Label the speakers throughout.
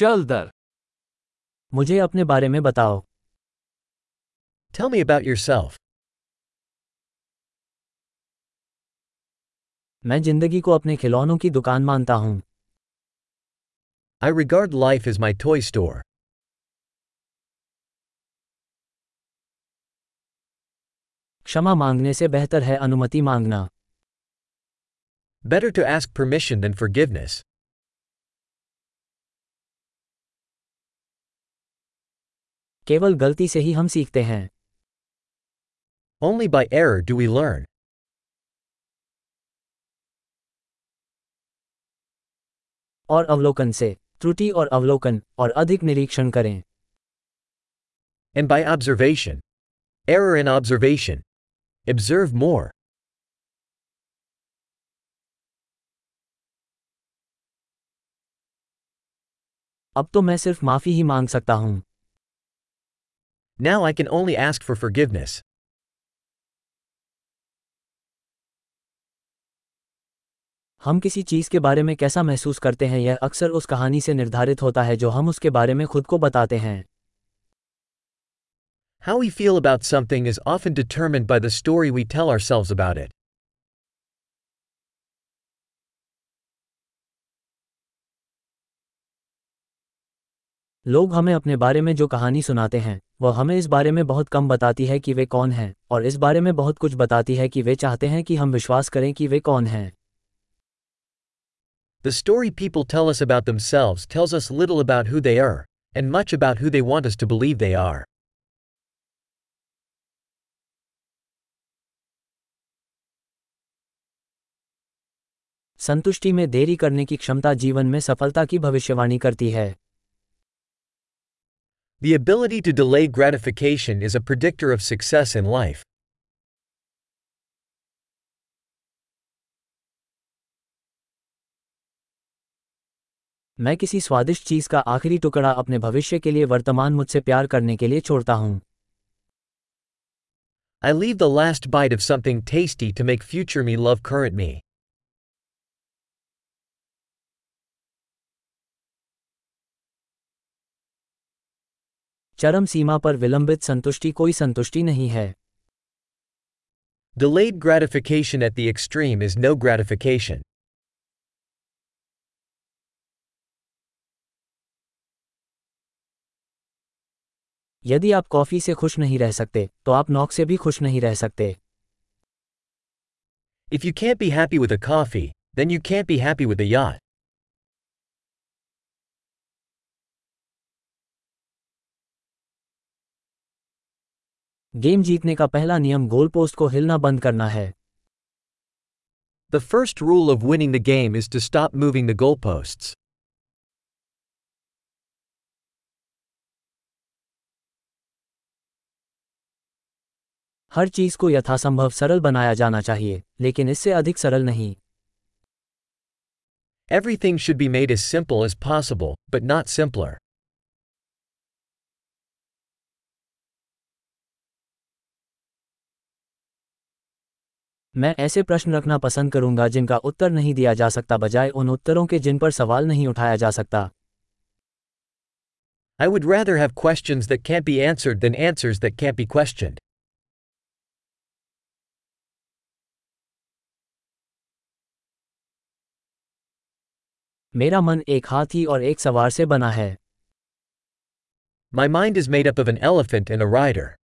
Speaker 1: चल दर
Speaker 2: मुझे अपने बारे में बताओ
Speaker 3: Tell me about yourself.
Speaker 2: मैं ज़िंदगी को अपने खिलौनों की दुकान मानता हूँ
Speaker 3: I regard life as my toy store.
Speaker 2: क्षमा मांगने से बेहतर है अनुमति मांगना
Speaker 3: Better to ask permission than forgiveness.
Speaker 2: केवल गलती से ही हम सीखते हैं।
Speaker 3: Only by error do we learn
Speaker 2: और अवलोकन से त्रुटि और अवलोकन और अधिक निरीक्षण करें।
Speaker 3: And by observation error in observation observe more
Speaker 2: अब तो मैं सिर्फ़ माफ़ी ही मांग सकता हूँ।
Speaker 3: Now I can only ask for forgiveness.
Speaker 2: हम किसी चीज के बारे में कैसा महसूस करते हैं यह अक्सर उस कहानी से निर्धारित होता है जो हम उसके बारे में खुद को बताते हैं
Speaker 3: How we feel about something is often determined by the story we tell ourselves about it.
Speaker 2: लोग हमें अपने बारे में जो कहानी सुनाते हैं वह हमें इस बारे में बहुत कम बताती है कि वे कौन हैं और इस बारे में बहुत कुछ बताती है कि वे चाहते हैं कि हम विश्वास करें कि वे कौन हैं
Speaker 3: The story people tell us about themselves tells us little about who they are, and much about who they want us to believe they are.
Speaker 2: संतुष्टि में देरी करने की क्षमता जीवन में सफलता की भविष्यवाणी करती है
Speaker 3: The ability to delay gratification is a predictor of success in life.
Speaker 2: मैं किसी स्वादिष्ट चीज का आखिरी टुकड़ा अपने भविष्य के लिए वर्तमान मुझसे प्यार करने के लिए छोड़ता हूं
Speaker 3: I leave the last bite of something tasty to make future me love current me.
Speaker 2: चरम सीमा पर विलंबित संतुष्टि कोई संतुष्टि नहीं है
Speaker 3: Delayed gratification at the extreme is no gratification.
Speaker 2: यदि आप कॉफ़ी से खुश नहीं रह सकते तो आप नौक से भी खुश नहीं रह सकते
Speaker 3: If you can't be happy with a coffee, then you can't be happy with a yacht.
Speaker 2: Game जीतने का पहला नियम गोलपोस्ट को हिलना बंद करना है।
Speaker 3: The first rule of winning the game is to stop moving the goal post
Speaker 2: हर चीज़ को यथासंभव सरल बनाया जाना चाहिए लेकिन इससे अधिक सरल नहीं।
Speaker 3: Everything should be made is simple is possible but not simpler
Speaker 2: मैं ऐसे प्रश्न रखना पसंद करूँगा जिनका उत्तर नहीं दिया जा सकता बजाय उन उत्तरों के जिन पर सवाल नहीं उठाया जा सकता।
Speaker 3: I would rather have questions that can be answered than answers that can be questioned
Speaker 2: मेरा मन एक हाथी और एक सवार से बना है।
Speaker 3: My mind is made up an elephant and a rider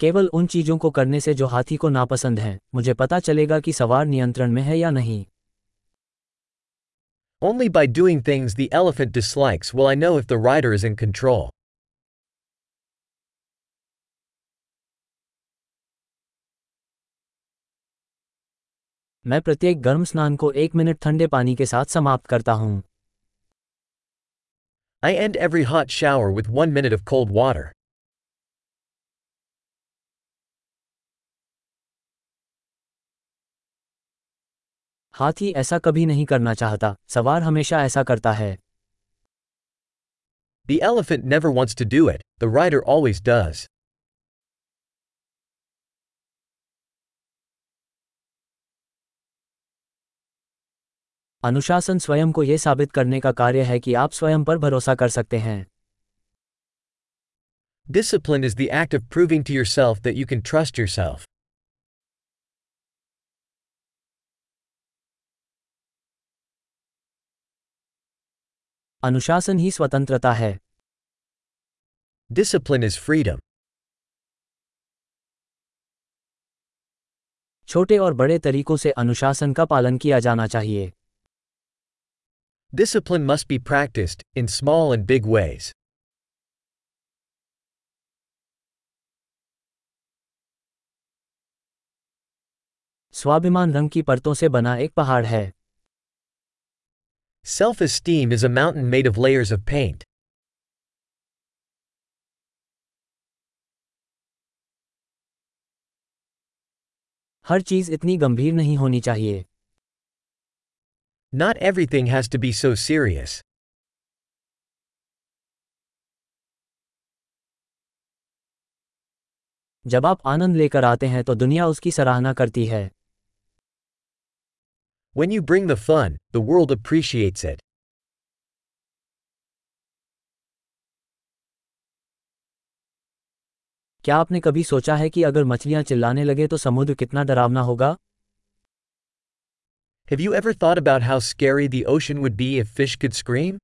Speaker 2: केवल उन चीज़ों को करने से जो हाथी को नापसंद हैं मुझे पता चलेगा कि सवार नियंत्रण में है या नहीं
Speaker 3: Only by doing things the elephant dislikes will I know if the rider is in control.
Speaker 2: मैं प्रत्येक गर्म स्नान को एक मिनट ठंडे पानी के साथ समाप्त करता हूँ
Speaker 3: I end every hot shower with one minute of cold water.
Speaker 2: हाथी ऐसा कभी नहीं करना चाहता सवार हमेशा ऐसा करता है
Speaker 3: The elephant never wants to do it, the rider always does.
Speaker 2: अनुशासन स्वयं को यह साबित करने का कार्य है कि आप स्वयं पर भरोसा कर सकते हैं
Speaker 3: Discipline is the act of proving to yourself that you can trust yourself.
Speaker 2: अनुशासन ही स्वतंत्रता है।
Speaker 3: डिसिप्लिन इज़ फ्रीडम
Speaker 2: छोटे और बड़े तरीकों से अनुशासन का पालन किया जाना चाहिए।
Speaker 3: Discipline must be practised in small and big way
Speaker 2: स्वाभिमान रंग की परतों से बना एक पहाड़ है।
Speaker 3: Self esteem is a mountain made of layers of paint.
Speaker 2: हर चीज इतनी गंभीर नहीं होनी चाहिए
Speaker 3: Not everything has to be so serious.
Speaker 2: जब आप आनंद लेकर आते हैं तो दुनिया उसकी सराहना करती है
Speaker 3: When you bring the fun, the world appreciates it.
Speaker 2: क्या आपने कभी सोचा है कि अगर मछलियां चिल्लाने लगे तो समुद्र कितना डरावना होगा
Speaker 3: Have you ever thought about how scary the ocean would be if fish could scream?